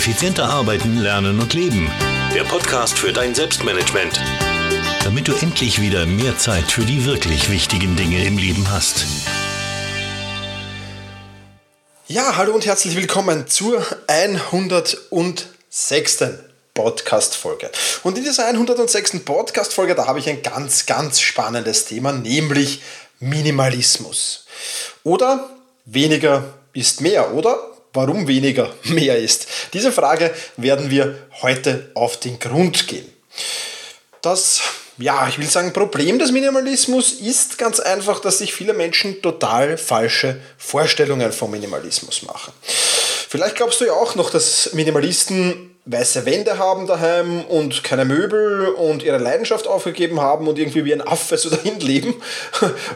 Effizienter arbeiten, lernen und leben. Der Podcast für dein Selbstmanagement. Damit du endlich wieder mehr Zeit für die wirklich wichtigen Dinge im Leben hast. Ja, hallo und herzlich willkommen zur 106. Podcast-Folge. Und in dieser 106. Podcast-Folge, da habe ich ein ganz, ganz spannendes Thema, nämlich Minimalismus. Oder weniger ist mehr, oder? Warum weniger mehr ist? Diese Frage werden wir heute auf den Grund gehen. Das, ja, ich will sagen, Problem des Minimalismus ist ganz einfach, dass sich viele Menschen total falsche Vorstellungen vom Minimalismus machen. Vielleicht glaubst du ja auch noch, dass Minimalisten weiße Wände haben daheim und keine Möbel und ihre Leidenschaft aufgegeben haben und irgendwie wie ein Affe so dahin leben,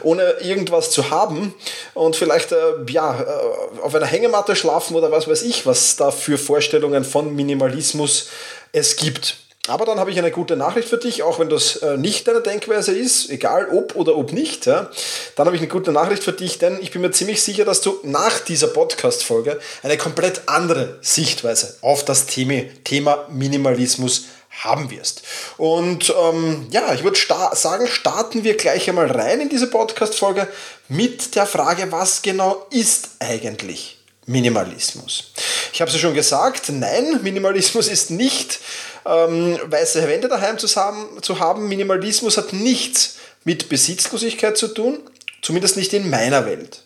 ohne irgendwas zu haben und vielleicht äh, ja, äh, auf einer Hängematte schlafen oder was weiß ich, was da für Vorstellungen von Minimalismus es gibt. Aber dann habe ich eine gute Nachricht für dich, auch wenn das äh, nicht deine Denkweise ist, egal ob oder ob nicht. Ja, dann habe ich eine gute Nachricht für dich, denn ich bin mir ziemlich sicher, dass du nach dieser Podcast-Folge eine komplett andere Sichtweise auf das Thema Minimalismus haben wirst. Und ähm, ja, ich würde sta sagen, starten wir gleich einmal rein in diese Podcast-Folge mit der Frage, was genau ist eigentlich Minimalismus? Ich habe es ja schon gesagt, nein, Minimalismus ist nicht ähm, weiße Wände daheim zu haben, zu haben. Minimalismus hat nichts mit Besitzlosigkeit zu tun, zumindest nicht in meiner Welt.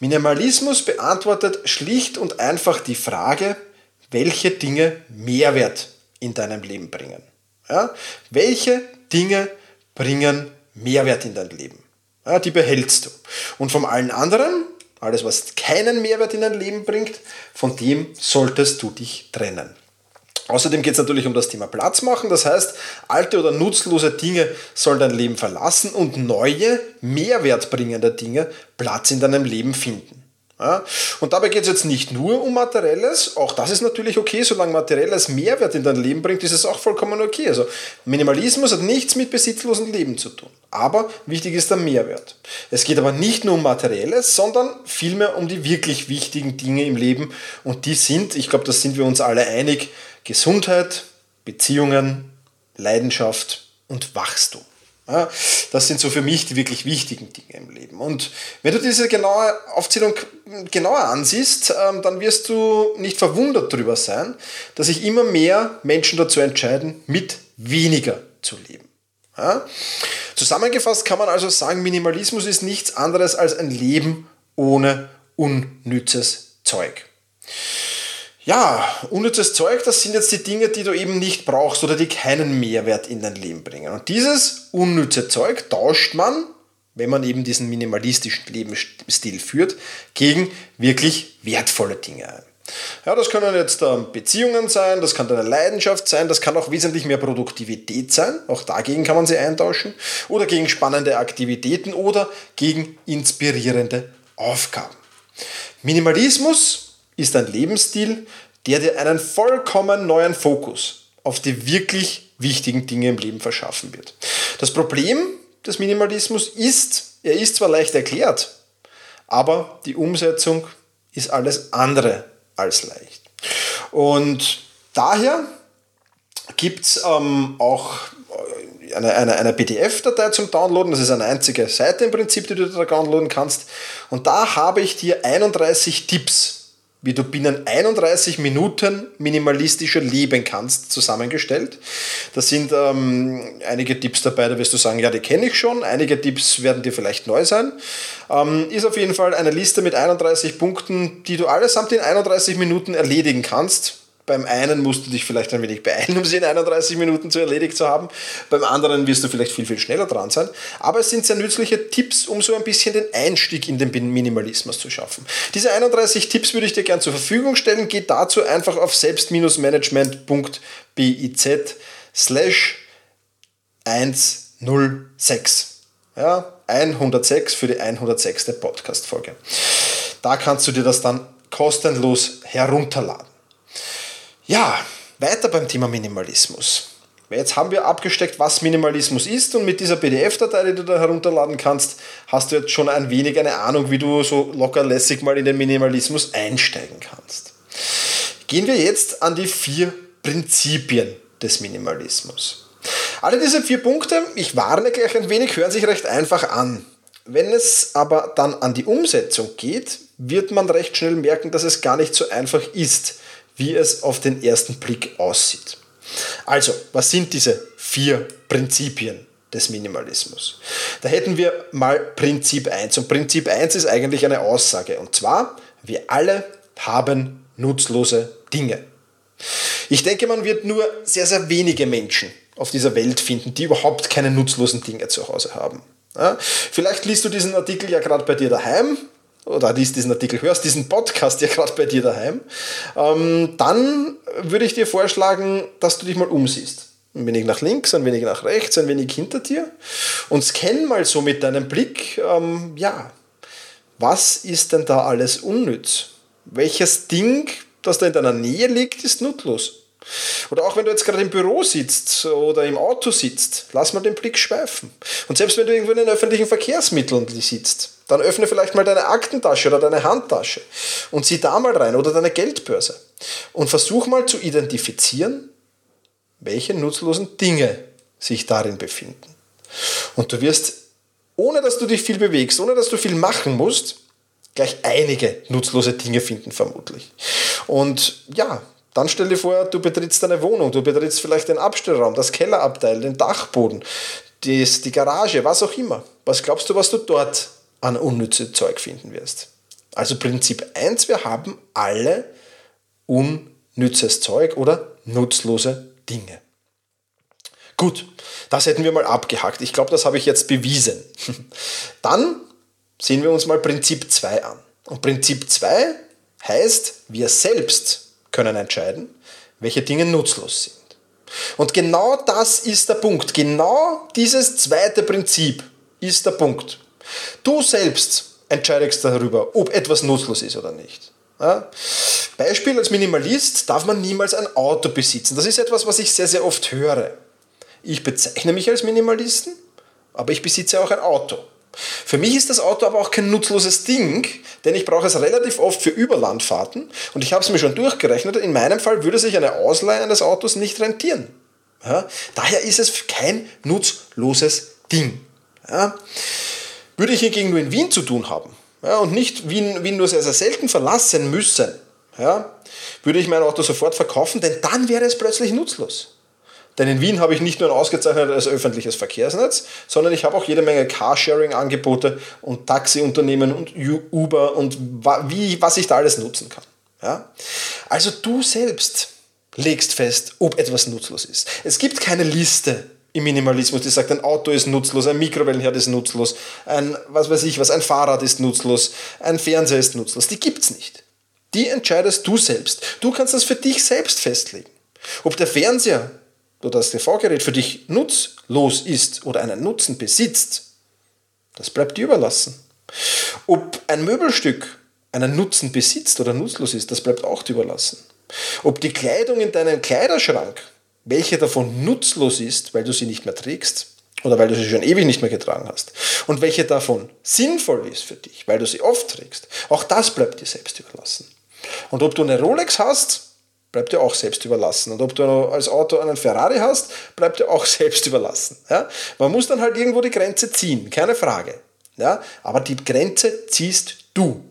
Minimalismus beantwortet schlicht und einfach die Frage, welche Dinge Mehrwert in deinem Leben bringen. Ja? Welche Dinge bringen Mehrwert in dein Leben? Ja, die behältst du. Und von allen anderen, alles was keinen Mehrwert in dein Leben bringt, von dem solltest du dich trennen. Außerdem geht es natürlich um das Thema Platz machen. Das heißt, alte oder nutzlose Dinge sollen dein Leben verlassen und neue, mehrwertbringende Dinge Platz in deinem Leben finden. Ja? Und dabei geht es jetzt nicht nur um Materielles, auch das ist natürlich okay, solange Materielles Mehrwert in dein Leben bringt, ist es auch vollkommen okay. Also Minimalismus hat nichts mit besitzlosem Leben zu tun. Aber wichtig ist der Mehrwert. Es geht aber nicht nur um Materielles, sondern vielmehr um die wirklich wichtigen Dinge im Leben. Und die sind, ich glaube, das sind wir uns alle einig, Gesundheit, Beziehungen, Leidenschaft und Wachstum. Das sind so für mich die wirklich wichtigen Dinge im Leben. Und wenn du diese genaue Aufzählung genauer ansiehst, ähm, dann wirst du nicht verwundert darüber sein, dass sich immer mehr Menschen dazu entscheiden, mit weniger zu leben. Zusammengefasst kann man also sagen, Minimalismus ist nichts anderes als ein Leben ohne unnützes Zeug ja, unnützes Zeug, das sind jetzt die Dinge, die du eben nicht brauchst oder die keinen Mehrwert in dein Leben bringen. Und dieses unnütze Zeug tauscht man, wenn man eben diesen minimalistischen Lebensstil führt, gegen wirklich wertvolle Dinge ein. Ja, das können jetzt ähm, Beziehungen sein, das kann deine Leidenschaft sein, das kann auch wesentlich mehr Produktivität sein, auch dagegen kann man sie eintauschen, oder gegen spannende Aktivitäten oder gegen inspirierende Aufgaben. Minimalismus ist ein Lebensstil, der dir einen vollkommen neuen Fokus auf die wirklich wichtigen Dinge im Leben verschaffen wird. Das Problem des Minimalismus ist, er ist zwar leicht erklärt, aber die Umsetzung ist alles andere als leicht. Und daher gibt es ähm, auch eine, eine, eine PDF-Datei zum Downloaden. Das ist eine einzige Seite im Prinzip, die du da downloaden kannst. Und da habe ich dir 31 Tipps wie du binnen 31 Minuten minimalistischer leben kannst, zusammengestellt. Da sind ähm, einige Tipps dabei, da wirst du sagen, ja, die kenne ich schon. Einige Tipps werden dir vielleicht neu sein. Ähm, ist auf jeden Fall eine Liste mit 31 Punkten, die du allesamt in 31 Minuten erledigen kannst beim einen musst du dich vielleicht ein wenig beeilen, um sie in 31 Minuten zu erledigt zu haben. Beim anderen wirst du vielleicht viel, viel schneller dran sein. Aber es sind sehr nützliche Tipps, um so ein bisschen den Einstieg in den Minimalismus zu schaffen. Diese 31 Tipps würde ich dir gerne zur Verfügung stellen. Geh dazu einfach auf selbst-management.biz slash 106. Ja, 106 für die 106. Podcast-Folge. Da kannst du dir das dann kostenlos herunterladen. Ja, weiter beim Thema Minimalismus. Jetzt haben wir abgesteckt, was Minimalismus ist und mit dieser PDF-Datei, die du da herunterladen kannst, hast du jetzt schon ein wenig eine Ahnung, wie du so locker lässig mal in den Minimalismus einsteigen kannst. gehen wir jetzt an die vier Prinzipien des Minimalismus. Alle diese vier Punkte, ich warne gleich ein wenig, hören sich recht einfach an. Wenn es aber dann an die Umsetzung geht, wird man recht schnell merken, dass es gar nicht so einfach ist, wie es auf den ersten Blick aussieht. Also, was sind diese vier Prinzipien des Minimalismus? Da hätten wir mal Prinzip 1. Und Prinzip 1 ist eigentlich eine Aussage. Und zwar, wir alle haben nutzlose Dinge. Ich denke, man wird nur sehr, sehr wenige Menschen auf dieser Welt finden, die überhaupt keine nutzlosen Dinge zu Hause haben. Ja, vielleicht liest du diesen Artikel ja gerade bei dir daheim oder liest diesen Artikel, hörst diesen Podcast ja gerade bei dir daheim. Ähm, dann würde ich dir vorschlagen, dass du dich mal umsiehst. Ein wenig nach links, ein wenig nach rechts, ein wenig hinter dir und scan mal so mit deinem Blick, ähm, ja, was ist denn da alles unnütz? Welches Ding, das da in deiner Nähe liegt, ist nutzlos? Oder auch wenn du jetzt gerade im Büro sitzt oder im Auto sitzt, lass mal den Blick schweifen. Und selbst wenn du irgendwo in den öffentlichen Verkehrsmitteln sitzt, dann öffne vielleicht mal deine Aktentasche oder deine Handtasche und sieh da mal rein oder deine Geldbörse. Und versuch mal zu identifizieren, welche nutzlosen Dinge sich darin befinden. Und du wirst, ohne dass du dich viel bewegst, ohne dass du viel machen musst, gleich einige nutzlose Dinge finden vermutlich. Und ja, dann stell dir vor, du betrittst deine Wohnung, du betrittst vielleicht den Abstellraum, das Kellerabteil, den Dachboden, die, Garage, was auch immer. Was glaubst du, was du dort an unnütze Zeug finden wirst? Also Prinzip 1, wir haben alle unnützes Zeug oder nutzlose Dinge. Gut, das hätten wir mal abgehakt. Ich glaube, das habe ich jetzt bewiesen. Dann sehen wir uns mal Prinzip 2 an. Und Prinzip 2 heißt, wir selbst können entscheiden, welche Dinge nutzlos sind. Und genau das ist der Punkt. Genau dieses zweite Prinzip ist der Punkt. Du selbst entscheidest darüber, ob etwas nutzlos ist oder nicht. Ja? Beispiel als Minimalist darf man niemals ein Auto besitzen. Das ist etwas, was ich sehr, sehr oft höre. Ich bezeichne mich als Minimalisten, aber ich besitze auch ein Auto. Für mich ist das Auto aber auch kein nutzloses Ding, denn ich brauche es relativ oft für Überlandfahrten und ich habe es mir schon durchgerechnet. In meinem Fall würde sich eine Ausleihe eines Autos nicht rentieren. Ja? Daher ist es kein nutzloses Ding. Ja? Würde ich hingegen nur in Wien zu tun haben ja, und nicht Wien, Wien nur sehr, sehr selten verlassen müssen, ja, würde ich mein Auto sofort verkaufen, denn dann wäre es plötzlich nutzlos. Denn in Wien habe ich nicht nur ein ausgezeichnetes öffentliches Verkehrsnetz, sondern ich habe auch jede Menge Carsharing-Angebote und Taxiunternehmen und Uber und wie, was ich da alles nutzen kann. Ja? Also du selbst legst fest, ob etwas nutzlos ist. Es gibt keine Liste im Minimalismus, die sagt, ein Auto ist nutzlos, ein Mikrowellenherd ist nutzlos, ein, was weiß ich was, ein Fahrrad ist nutzlos, ein Fernseher ist nutzlos. Die gibt es nicht. Die entscheidest du selbst. Du kannst das für dich selbst festlegen. Ob der Fernseher oder das TV-Gerät für dich nutzlos ist oder einen Nutzen besitzt, das bleibt dir überlassen. Ob ein Möbelstück einen Nutzen besitzt oder nutzlos ist, das bleibt auch dir überlassen. Ob die Kleidung in deinem Kleiderschrank, welche davon nutzlos ist, weil du sie nicht mehr trägst oder weil du sie schon ewig nicht mehr getragen hast, und welche davon sinnvoll ist für dich, weil du sie oft trägst, auch das bleibt dir selbst überlassen. Und ob du eine Rolex hast bleibt dir auch selbst überlassen. Und ob du als Auto einen Ferrari hast, bleibt dir auch selbst überlassen. Ja? Man muss dann halt irgendwo die Grenze ziehen, keine Frage. Ja? Aber die Grenze ziehst du.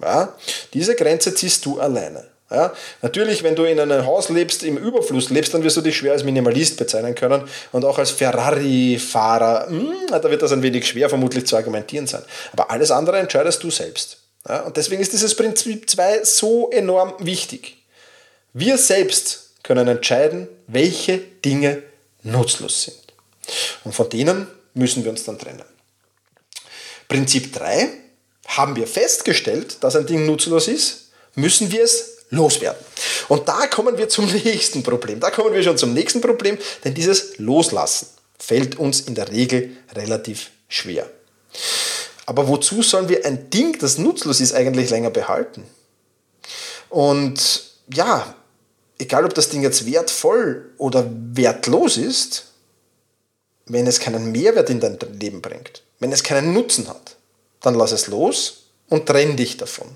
Ja? Diese Grenze ziehst du alleine. Ja? Natürlich, wenn du in einem Haus lebst, im Überfluss lebst, dann wirst du dich schwer als Minimalist bezeichnen können und auch als Ferrari-Fahrer. Hm, da wird das ein wenig schwer vermutlich zu argumentieren sein. Aber alles andere entscheidest du selbst. Ja? Und deswegen ist dieses Prinzip 2 so enorm wichtig. Wir selbst können entscheiden, welche Dinge nutzlos sind. Und von denen müssen wir uns dann trennen. Prinzip 3. Haben wir festgestellt, dass ein Ding nutzlos ist, müssen wir es loswerden. Und da kommen wir zum nächsten Problem. Da kommen wir schon zum nächsten Problem, denn dieses Loslassen fällt uns in der Regel relativ schwer. Aber wozu sollen wir ein Ding, das nutzlos ist, eigentlich länger behalten? Und ja, egal ob das Ding jetzt wertvoll oder wertlos ist, wenn es keinen Mehrwert in dein Leben bringt, wenn es keinen Nutzen hat, dann lass es los und trenn dich davon.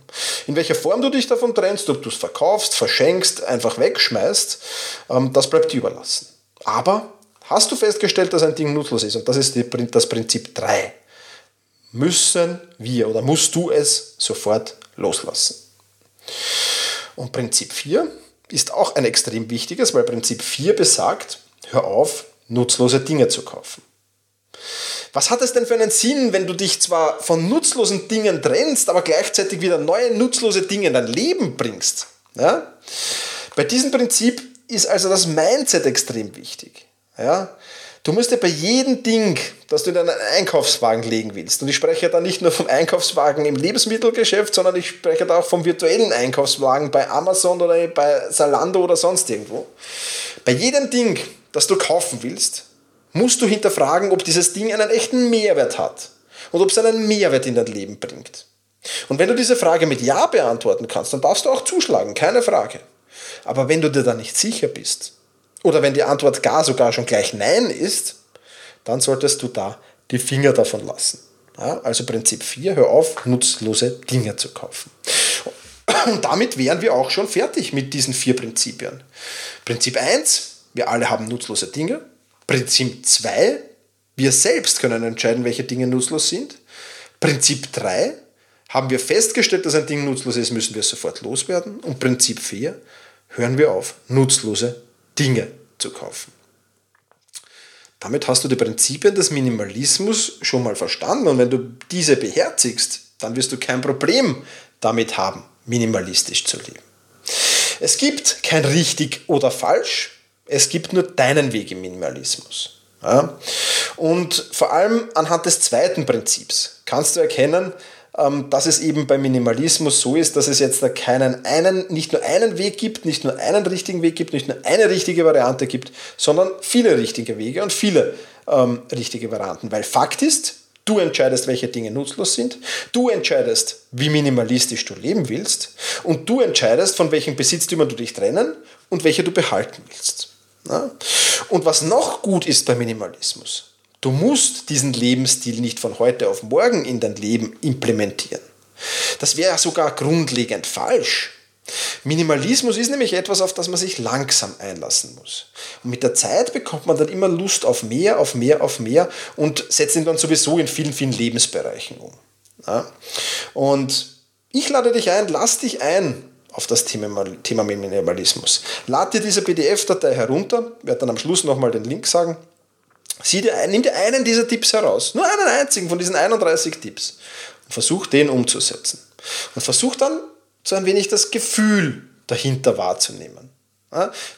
In welcher Form du dich davon trennst, ob du es verkaufst, verschenkst, einfach wegschmeißt, ähm, das bleibt dir überlassen. Aber hast du festgestellt, dass ein Ding nutzlos ist, und das ist das Prinzip 3, müssen wir oder musst du es sofort loslassen. Und Prinzip 4 ist auch ein extrem wichtiges, weil Prinzip 4 besagt, hör auf, nutzlose Dinge zu kaufen. Was hat es denn für einen Sinn, wenn du dich zwar von nutzlosen Dingen trennst, aber gleichzeitig wieder neue nutzlose Dinge in dein Leben bringst? Ja? Bei diesem Prinzip ist also das Mindset extrem wichtig. Ja? Du musst dir bei jedem Ding, das du in deinen Einkaufswagen legen willst, und ich spreche da nicht nur vom Einkaufswagen im Lebensmittelgeschäft, sondern ich spreche da auch vom virtuellen Einkaufswagen bei Amazon oder bei Salando oder sonst irgendwo. Bei jedem Ding, das du kaufen willst, musst du hinterfragen, ob dieses Ding einen echten Mehrwert hat und ob es einen Mehrwert in dein Leben bringt. Und wenn du diese Frage mit Ja beantworten kannst, dann darfst du auch zuschlagen, keine Frage. Aber wenn du dir da nicht sicher bist, oder wenn die Antwort gar sogar schon gleich Nein ist, dann solltest du da die Finger davon lassen. Ja, also Prinzip 4, hör auf, nutzlose Dinge zu kaufen. Und damit wären wir auch schon fertig mit diesen vier Prinzipien. Prinzip 1, wir alle haben nutzlose Dinge. Prinzip 2, wir selbst können entscheiden, welche Dinge nutzlos sind. Prinzip 3, haben wir festgestellt, dass ein Ding nutzlos ist, müssen wir es sofort loswerden. Und Prinzip 4, hören wir auf, nutzlose Dinge zu kaufen. Damit hast du die Prinzipien des Minimalismus schon mal verstanden und wenn du diese beherzigst, dann wirst du kein Problem damit haben, minimalistisch zu leben. Es gibt kein richtig oder falsch, es gibt nur deinen Weg im Minimalismus. Ja? Und vor allem anhand des zweiten Prinzips kannst du erkennen, ähm, dass es eben beim Minimalismus so ist, dass es jetzt da keinen einen, nicht nur einen Weg gibt, nicht nur einen richtigen Weg gibt, nicht nur eine richtige Variante gibt, sondern viele richtige Wege und viele ähm, richtige Varianten. Weil Fakt ist, du entscheidest, welche Dinge nutzlos sind, du entscheidest, wie minimalistisch du leben willst und du entscheidest, von welchen Besitztümern du dich trennen und welche du behalten willst. Und was noch gut ist beim Minimalismus, du musst diesen Lebensstil nicht von heute auf morgen in dein Leben implementieren. Das wäre sogar grundlegend falsch. Minimalismus ist nämlich etwas, auf das man sich langsam einlassen muss. Und mit der Zeit bekommt man dann immer Lust auf mehr, auf mehr, auf mehr und setzt ihn dann sowieso in vielen, vielen Lebensbereichen um. Und ich lade dich ein, lass dich ein auf das Thema, Minimalismus. Lad dir diese PDF-Datei herunter, werde dann am Schluss nochmal den Link sagen. Sieh dir nimm dir einen dieser Tipps heraus, nur einen einzigen von diesen 31 Tipps und versuch den umzusetzen. Und versuch dann so ein wenig das Gefühl dahinter wahrzunehmen.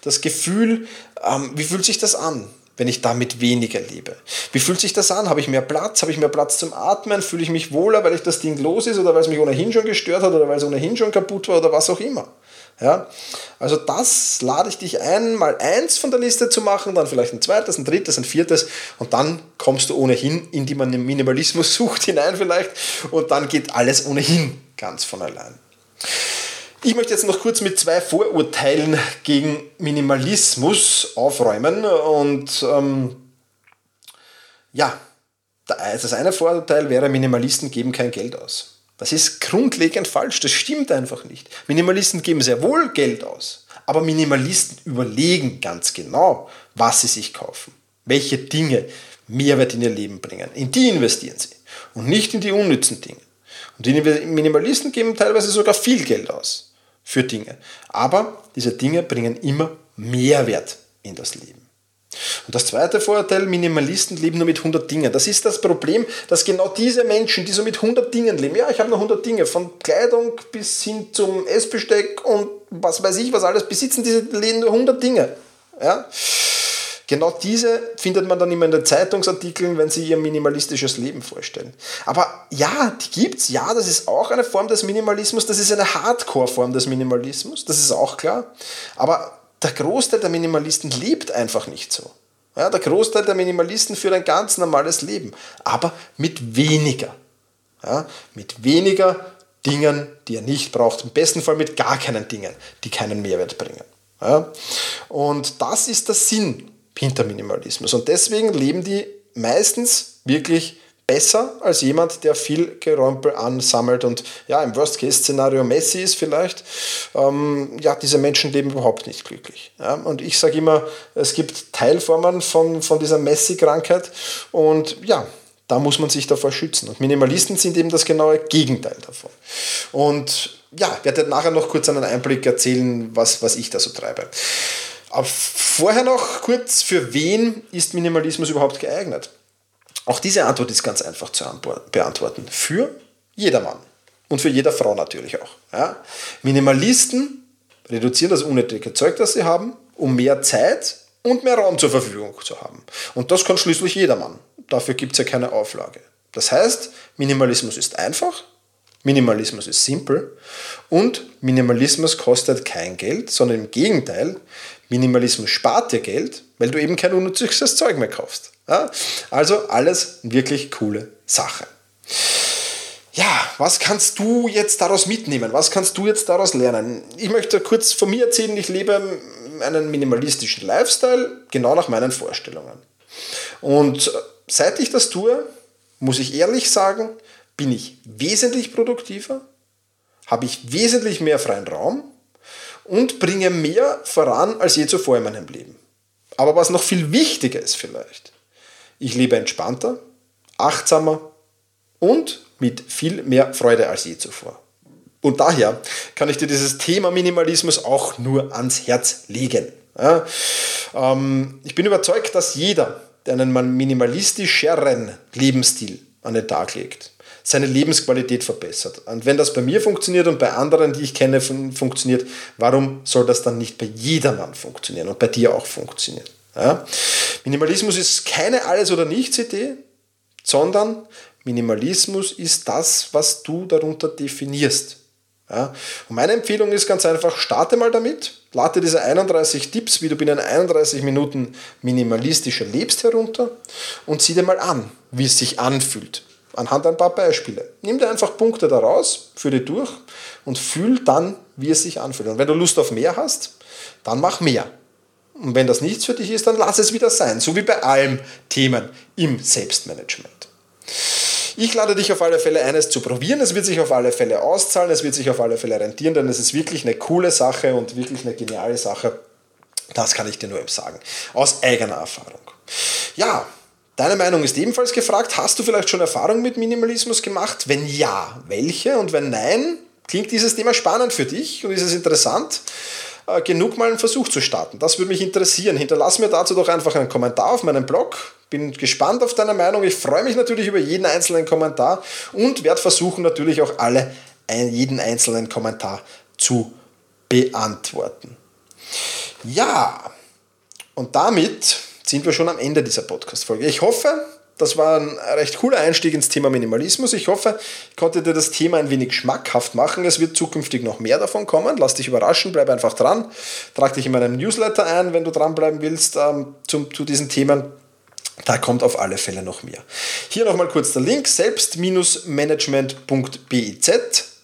Das Gefühl, ähm, wie fühlt sich das an? Wenn ich damit weniger lebe? Wie fühlt sich das an? Habe ich mehr Platz? Habe ich mehr Platz zum Atmen? Fühle ich mich wohler, weil ich das Ding los ist oder weil es mich ohnehin schon gestört hat oder weil es ohnehin schon kaputt war oder was auch immer? Ja? Also das lade ich dich ein, mal eins von der Liste zu machen, dann vielleicht ein zweites, ein drittes, ein viertes und dann kommst du ohnehin in die Minimalismus-Sucht hinein vielleicht und dann geht alles ohnehin ganz von allein. Ich möchte jetzt noch kurz mit zwei Vorurteilen gegen Minimalismus aufräumen. Und ähm, ja, das eine Vorurteil wäre, Minimalisten geben kein Geld aus. Das ist grundlegend falsch, das stimmt einfach nicht. Minimalisten geben sehr wohl Geld aus, aber Minimalisten überlegen ganz genau, was sie sich kaufen, welche Dinge Mehrwert in ihr Leben bringen. In die investieren sie und nicht in die unnützen Dinge. Und die Minimalisten geben teilweise sogar viel Geld aus für Dinge. Aber diese Dinge bringen immer Mehrwert in das Leben. Und das zweite Vorurteil, Minimalisten leben nur mit 100 Dingen. Das ist das Problem, dass genau diese Menschen, die so mit 100 Dingen leben, ja, ich habe nur 100 Dinge, von Kleidung bis hin zum Essbesteck und was weiß ich, was alles besitzen, diese leben nur 100 Dinge. Ja? Genau diese findet man dann immer in den Zeitungsartikeln, wenn sie ihr minimalistisches Leben vorstellen. Aber ja, die gibt's. Ja, das ist auch eine Form des Minimalismus. Das ist eine Hardcore-Form des Minimalismus. Das ist auch klar. Aber der Großteil der Minimalisten lebt einfach nicht so. Ja, der Großteil der Minimalisten führt ein ganz normales Leben, aber mit weniger. Ja, mit weniger Dingen, die er nicht braucht. Im besten Fall mit gar keinen Dingen, die keinen Mehrwert bringen. Ja, und das ist der Sinn hinter Minimalismus. Und deswegen leben die meistens wirklich besser als jemand, der viel Gerömpel ansammelt und ja, im Worst-Case-Szenario Messi ist vielleicht. Ähm, ja, diese Menschen leben überhaupt nicht glücklich. Ja? Und ich sage immer, es gibt Teilformen von, von dieser Messi-Krankheit und ja, da muss man sich davor schützen. Und Minimalisten sind eben das genaue Gegenteil davon. Und ja, ich werde nachher noch kurz einen Einblick erzählen, was, was ich da so treibe. Aber vorher noch kurz, für wen ist Minimalismus überhaupt geeignet? Auch diese Antwort ist ganz einfach zu beantworten. Für jedermann. Und für jede Frau natürlich auch. Ja? Minimalisten reduzieren das unnötige Zeug, das sie haben, um mehr Zeit und mehr Raum zur Verfügung zu haben. Und das kann schließlich jedermann. Dafür gibt es ja keine Auflage. Das heißt, Minimalismus ist einfach, Minimalismus ist simpel und Minimalismus kostet kein Geld, sondern im Gegenteil, Minimalismus spart dir Geld, weil du eben kein unnützes Zeug mehr kaufst. Ja? Also alles wirklich coole Sache. Ja, was kannst du jetzt daraus mitnehmen? Was kannst du jetzt daraus lernen? Ich möchte kurz von mir erzählen, ich lebe einen minimalistischen Lifestyle, genau nach meinen Vorstellungen. Und seit ich das tue, muss ich ehrlich sagen, bin ich wesentlich produktiver, habe ich wesentlich mehr freien Raum und bringe mehr voran als je zuvor in meinem Leben. Aber was noch viel wichtiger ist vielleicht, ich lebe entspannter, achtsamer und mit viel mehr Freude als je zuvor. Und daher kann ich dir dieses Thema Minimalismus auch nur ans Herz legen. Ja, ähm, ich bin überzeugt, dass jeder, der einen minimalistischeren Lebensstil an den Tag legt, seine Lebensqualität verbessert. Und wenn das bei mir funktioniert und bei anderen, die ich kenne, fun funktioniert, warum soll das dann nicht bei jedermann funktionieren und bei dir auch funktionieren? Ja? Minimalismus ist keine Alles- oder Nichts-Idee, sondern Minimalismus ist das, was du darunter definierst. Ja? Und meine Empfehlung ist ganz einfach, starte mal damit, lade diese 31 Tipps, wie du binnen 31 Minuten minimalistischer lebst, herunter und sieh dir mal an, wie es sich anfühlt. Anhand ein paar Beispiele. Nimm dir einfach Punkte daraus, führe die durch und fühl dann, wie es sich anfühlt. Und wenn du Lust auf mehr hast, dann mach mehr. Und wenn das nichts für dich ist, dann lass es wieder sein. So wie bei allen Themen im Selbstmanagement. Ich lade dich auf alle Fälle ein, es zu probieren. Es wird sich auf alle Fälle auszahlen, es wird sich auf alle Fälle rentieren, denn es ist wirklich eine coole Sache und wirklich eine geniale Sache. Das kann ich dir nur sagen. Aus eigener Erfahrung. Ja, Deine Meinung ist ebenfalls gefragt. Hast du vielleicht schon Erfahrung mit Minimalismus gemacht? Wenn ja, welche? Und wenn nein, klingt dieses Thema spannend für dich und ist es interessant? äh, genug mal einen Versuch zu starten. Das würde mich interessieren. Hinterlass mir dazu doch einfach einen Kommentar auf meinem Blog. Bin gespannt auf deine Meinung. Ich freue mich natürlich über jeden einzelnen Kommentar und werde versuchen natürlich auch alle jeden einzelnen Kommentar zu beantworten. Ja, und damit sind wir schon am Ende dieser Podcast-Folge. Ich hoffe, das war ein recht cooler Einstieg ins Thema Minimalismus. Ich hoffe, ich konnte dir das Thema ein wenig schmackhaft machen. Es wird zukünftig noch mehr davon kommen. Lass dich überraschen, bleib einfach dran. Trag dich in meinem Newsletter ein, wenn du dranbleiben willst ähm, zum, zu diesen Themen. Da kommt auf alle Fälle noch mehr. Hier nochmal kurz der Link: selbst-management.biz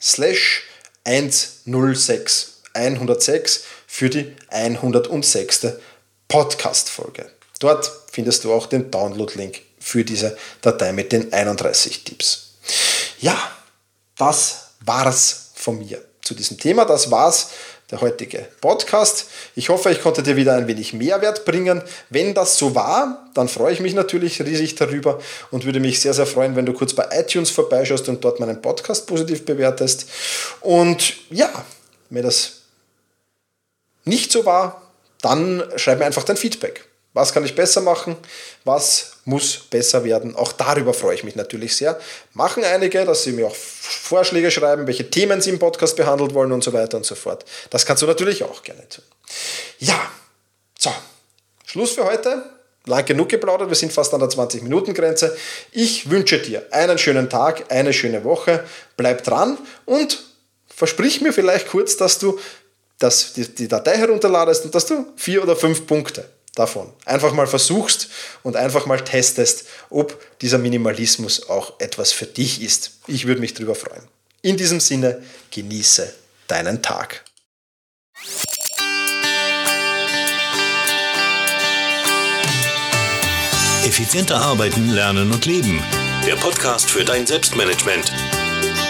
slash 106 106 für die 106. Podcast-Folge. Dort findest du auch den Download-Link für diese Datei mit den 31 Tipps. Ja, das war's von mir zu diesem Thema. Das war's der heutige Podcast. Ich hoffe, ich konnte dir wieder ein wenig Mehrwert bringen. Wenn das so war, dann freue ich mich natürlich riesig darüber und würde mich sehr, sehr freuen, wenn du kurz bei iTunes vorbeischaust und dort meinen Podcast positiv bewertest. Und ja, wenn das nicht so war, dann schreib mir einfach dein Feedback. Was kann ich besser machen? Was muss besser werden? Auch darüber freue ich mich natürlich sehr. Machen einige, dass sie mir auch Vorschläge schreiben, welche Themen sie im Podcast behandelt wollen und so weiter und so fort. Das kannst du natürlich auch gerne tun. Ja, so, Schluss für heute. Lang genug geplaudert, wir sind fast an der 20-Minuten-Grenze. Ich wünsche dir einen schönen Tag, eine schöne Woche. Bleib dran und versprich mir vielleicht kurz, dass du das, die, die Datei herunterladest und dass du vier oder fünf Punkte davon. Einfach mal versuchst und einfach mal testest, ob dieser Minimalismus auch etwas für dich ist. Ich würde mich darüber freuen. In diesem Sinne, genieße deinen Tag. Effizienter arbeiten, lernen und leben der Podcast für dein Selbstmanagement.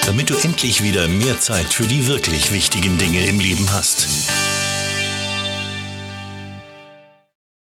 Damit du endlich wieder mehr Zeit für die wirklich wichtigen Dinge im Leben hast.